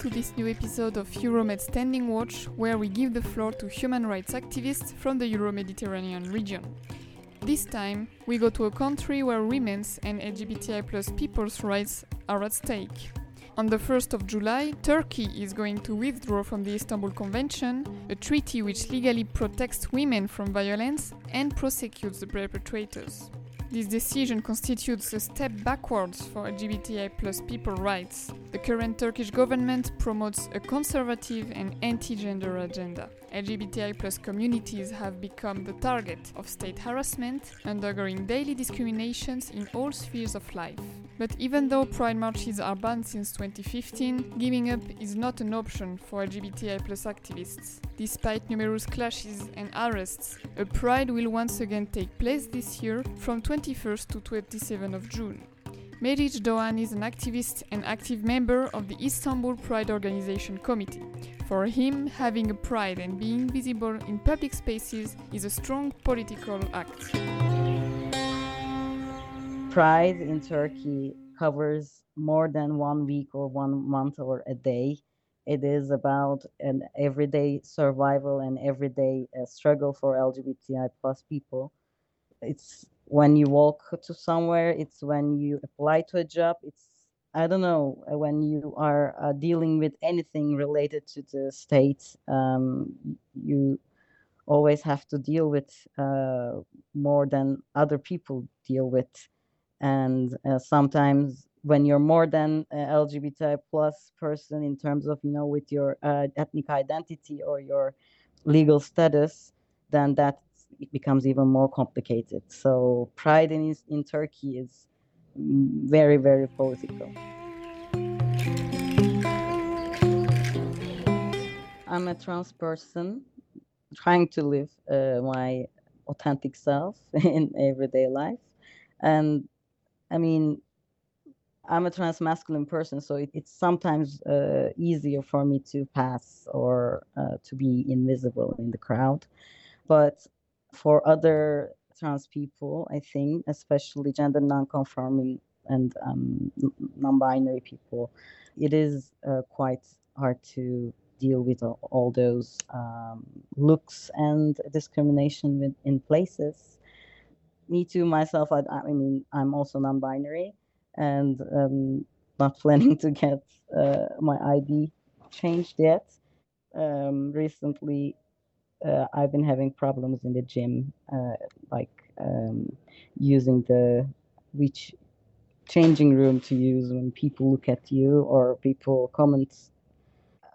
to this new episode of Euromed Standing Watch, where we give the floor to human rights activists from the Euro Mediterranean region. This time, we go to a country where women's and LGBTI people's rights are at stake. On the 1st of July, Turkey is going to withdraw from the Istanbul Convention, a treaty which legally protects women from violence and prosecutes the perpetrators. This decision constitutes a step backwards for LGBTI plus people rights. The current Turkish government promotes a conservative and anti-gender agenda. LGBTI plus communities have become the target of state harassment, undergoing daily discriminations in all spheres of life. But even though pride marches are banned since 2015, giving up is not an option for LGBTI activists. Despite numerous clashes and arrests, a pride will once again take place this year from 21st to 27th of June. Meric Doğan is an activist and active member of the Istanbul Pride Organization Committee. For him, having a pride and being visible in public spaces is a strong political act. Pride in Turkey covers more than one week or one month or a day. It is about an everyday survival and everyday uh, struggle for LGBTI plus people. It's when you walk to somewhere, it's when you apply to a job, it's I don't know uh, when you are uh, dealing with anything related to the state, um, you always have to deal with uh, more than other people deal with and uh, sometimes when you're more than lgbt plus person in terms of you know with your uh, ethnic identity or your legal status then that becomes even more complicated. So pride in in turkey is very very political. I'm a trans person trying to live uh, my authentic self in everyday life. And I mean, I'm a trans masculine person, so it, it's sometimes uh, easier for me to pass or uh, to be invisible in the crowd. But for other trans people, I think, especially gender non-conforming and um, non-binary people, it is uh, quite hard to deal with all, all those um, looks and discrimination in places me too myself I, I mean i'm also non-binary and um, not planning to get uh, my id changed yet. Um, recently uh, i've been having problems in the gym uh, like um, using the which changing room to use when people look at you or people comment.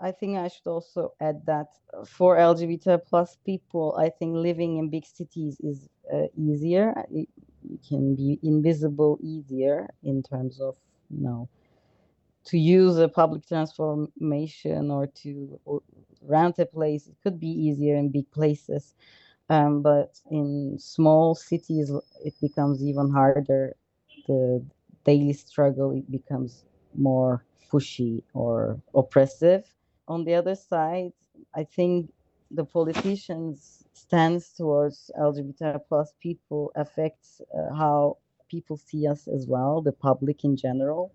I think I should also add that for LGBT plus people, I think living in big cities is uh, easier. It, you can be invisible easier in terms of you know to use a public transformation or to rent a place. It could be easier in big places, um, but in small cities, it becomes even harder. The daily struggle it becomes more pushy or oppressive on the other side, I think the politicians' stance towards LGBT plus people affects uh, how people see us as well, the public in general.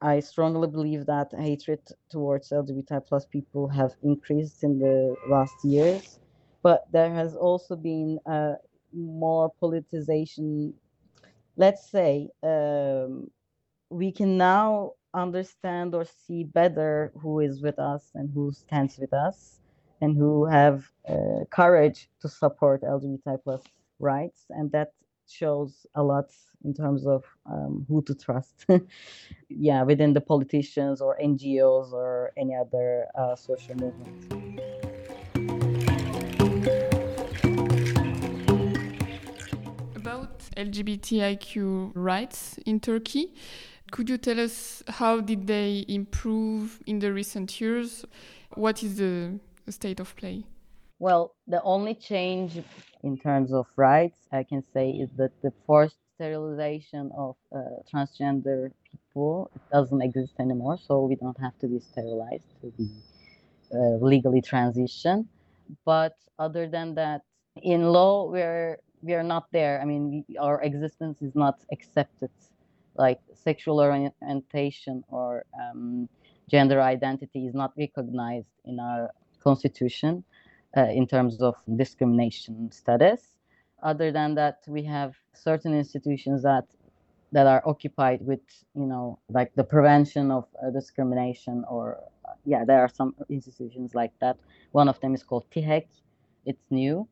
I strongly believe that hatred towards LGBT plus people have increased in the last years, but there has also been uh, more politicization. Let's say um, we can now understand or see better who is with us and who stands with us and who have uh, courage to support lgbt plus rights and that shows a lot in terms of um, who to trust yeah within the politicians or ngos or any other uh, social movement about lgbtiq rights in turkey could you tell us how did they improve in the recent years? What is the state of play? Well, the only change in terms of rights I can say is that the forced sterilization of uh, transgender people doesn't exist anymore. So we don't have to be sterilized to be uh, legally transition. But other than that, in law, we're we are not there. I mean, we, our existence is not accepted like sexual orientation or um, gender identity is not recognized in our constitution uh, in terms of discrimination status. Other than that, we have certain institutions that that are occupied with, you know, like the prevention of uh, discrimination or uh, yeah, there are some institutions like that. One of them is called TİHEK. It's new,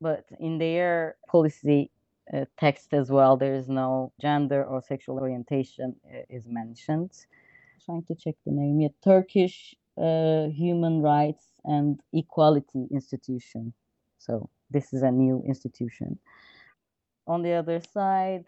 but in their policy uh, text as well, there is no gender or sexual orientation uh, is mentioned. trying to check the name. Yeah, Turkish uh, Human Rights and Equality Institution. So this is a new institution. On the other side,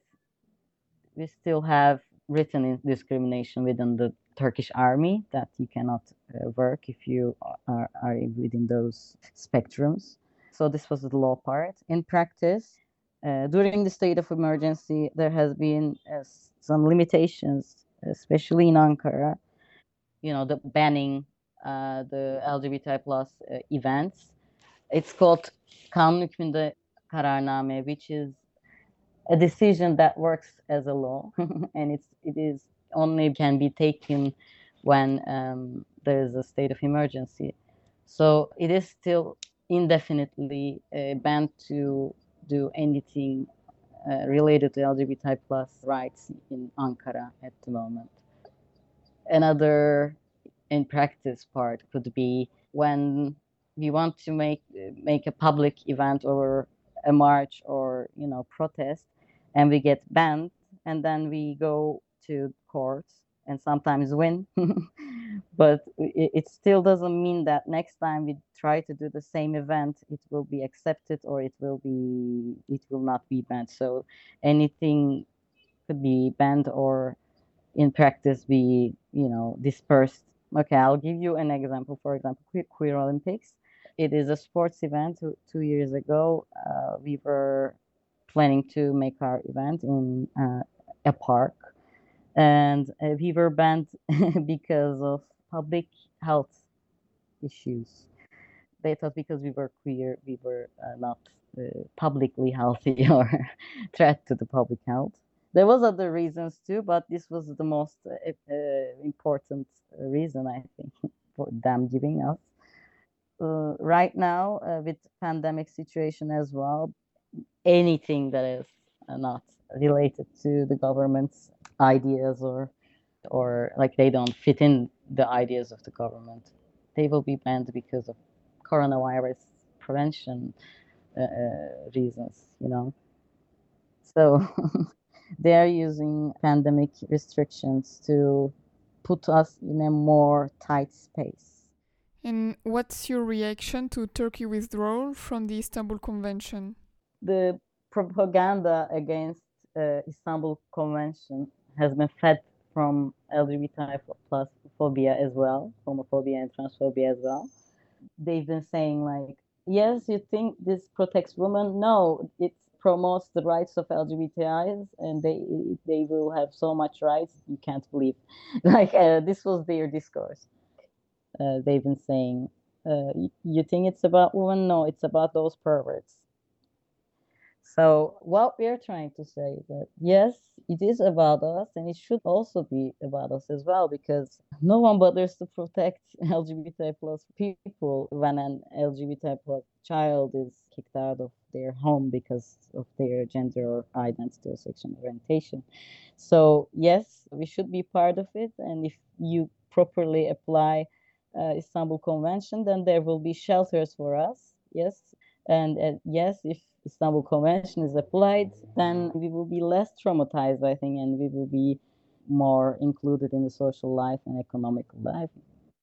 we still have written discrimination within the Turkish army that you cannot uh, work if you are, are within those spectrums. So this was the law part. In practice, uh, during the state of emergency, there has been uh, some limitations, especially in Ankara. You know, the banning uh, the LGBT plus uh, events. It's called Kanun hükmünde kararname, which is a decision that works as a law, and it's it is only can be taken when um, there is a state of emergency. So it is still indefinitely uh, banned to do anything uh, related to LGBT plus rights in Ankara at the moment. Another in practice part could be when we want to make make a public event or a march or you know protest and we get banned and then we go to courts and sometimes win. But it, it, still doesn't mean that next time we try to do the same event it will be accepted or it will be it will not be banned. So anything could be banned or in practice be you know dispersed okay i'll give you an example. For example queer olympics. It is a sports event. Two, years ago uh, we were planning to make our event in uh, a park. And uh, we were banned because of public health issues. They thought because we were queer we were uh, not uh, publicly healthy or threat to the public health there was other reasons too but this was the most uh, important reason i think for them giving us. Uh, right now uh, with pandemic situation as well anything that is uh, not related to the government's ideas or or like they don't fit in the ideas of the government they will be banned because of coronavirus prevention uh, uh reasons you know? So they are using pandemic restrictions to put us in a more tight space. And what's your reaction to Turkey withdrawal from the Istanbul Convention? The propaganda against uh, Istanbul Convention has been fed from LGBT plus phobia as well, homophobia and transphobia as well. They've been saying like, yes, you think this protects women? No, it's promotes the rights of LGBTIs and they they will have so much rights you can't believe. Like uh, this was their discourse. Uh, they've been saying, uh, "You think it's about women? No, it's about those perverts." So what we're trying to say that yes, it is about us, and it should also be about us as well, because no one bothers to protect lgbti plus people when an lgbti plus child is kicked out of their home because of their gender or identity or sexual orientation. So yes, we should be part of it, and if you properly apply uh, Istanbul Convention, then there will be shelters for us. Yes, and uh, yes, if Istanbul Convention is applied, then we will be less traumatized, I think, and we will be more included in the social life and economic life.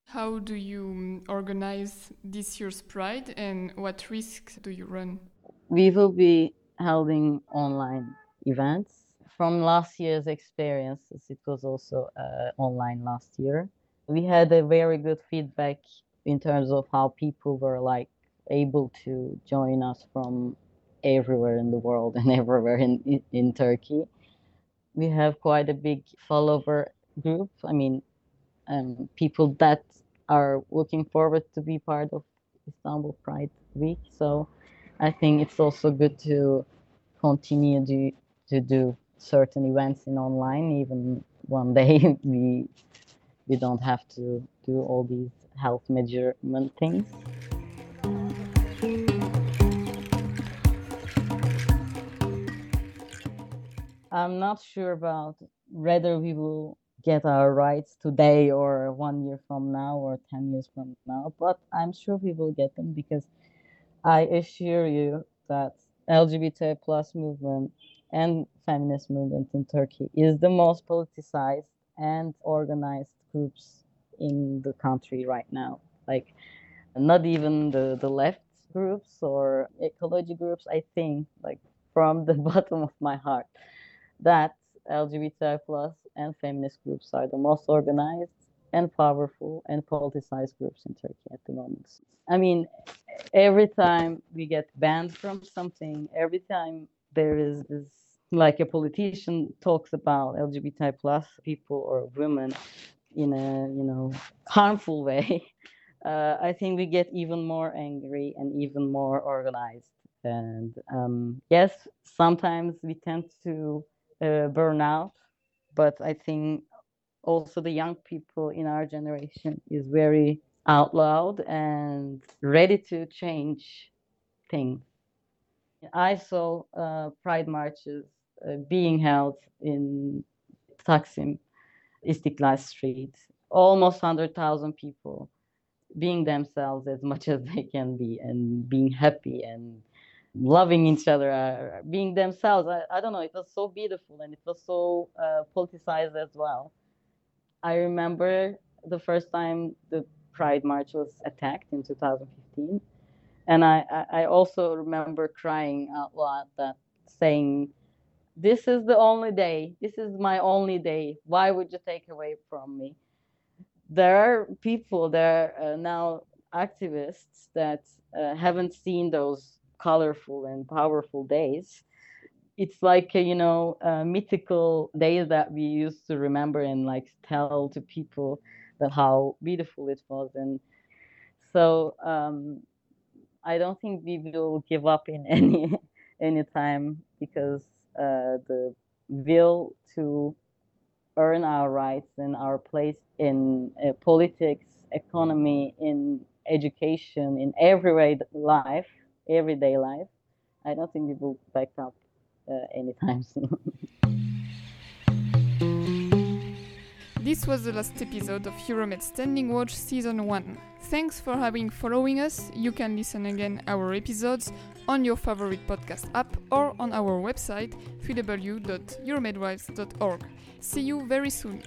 How do you um, organize this year's Pride and what risks do you run? We will be holding online events. From last year's experiences, it was also uh, online last year. We had a very good feedback in terms of how people were like able to join us from everywhere in the world and everywhere in, in Turkey. We have quite a big follower group. I mean, um, people that are looking forward to be part of Istanbul Pride Week. So I think it's also good to continue to, to do certain events in online, even one day we we don't have to do all these health measurement things. I'm not sure about whether we will get our rights today or one year from now or 10 years from now, but I'm sure we will get them because I assure you that LGBT plus movement and feminist movement in Turkey is the most politicized and organized groups in the country right now. Like not even the, the left groups or ecology groups, I think like from the bottom of my heart that LGBTI plus and feminist groups are the most organized and powerful and politicized groups in Turkey at the moment. I mean, every time we get banned from something, every time there is this like a politician talks about LGBTI plus people or women in a you know harmful way, uh, I think we get even more angry and even more organized. And um, yes, sometimes we tend to uh, burn out, but I think also the young people in our generation is very out loud and ready to change things. I saw uh, pride marches uh, being held in Taksim, Istiklal Street, almost 100,000 people being themselves as much as they can be and being happy and loving each other, uh, being themselves. I, I don't know, it was so beautiful and it was so uh, politicized as well. I remember the first time the Pride March was attacked in 2015. And I, I also remember crying out loud that saying, This is the only day. This is my only day. Why would you take away from me? There are people, there uh, now activists that uh, haven't seen those colorful and powerful days. It's like a, you know a mythical days that we used to remember and like tell to people that how beautiful it was. And so um, i don't think we will give up in any any time because uh, the will to earn our rights and our place in uh, politics economy in education in every way life everyday life i don't think we will back up uh, anytime soon. This was the last episode of Euromed Standing Watch Season 1. Thanks for having following us. You can listen again our episodes on your favorite podcast app or on our website www.euromedrights.org. See you very soon.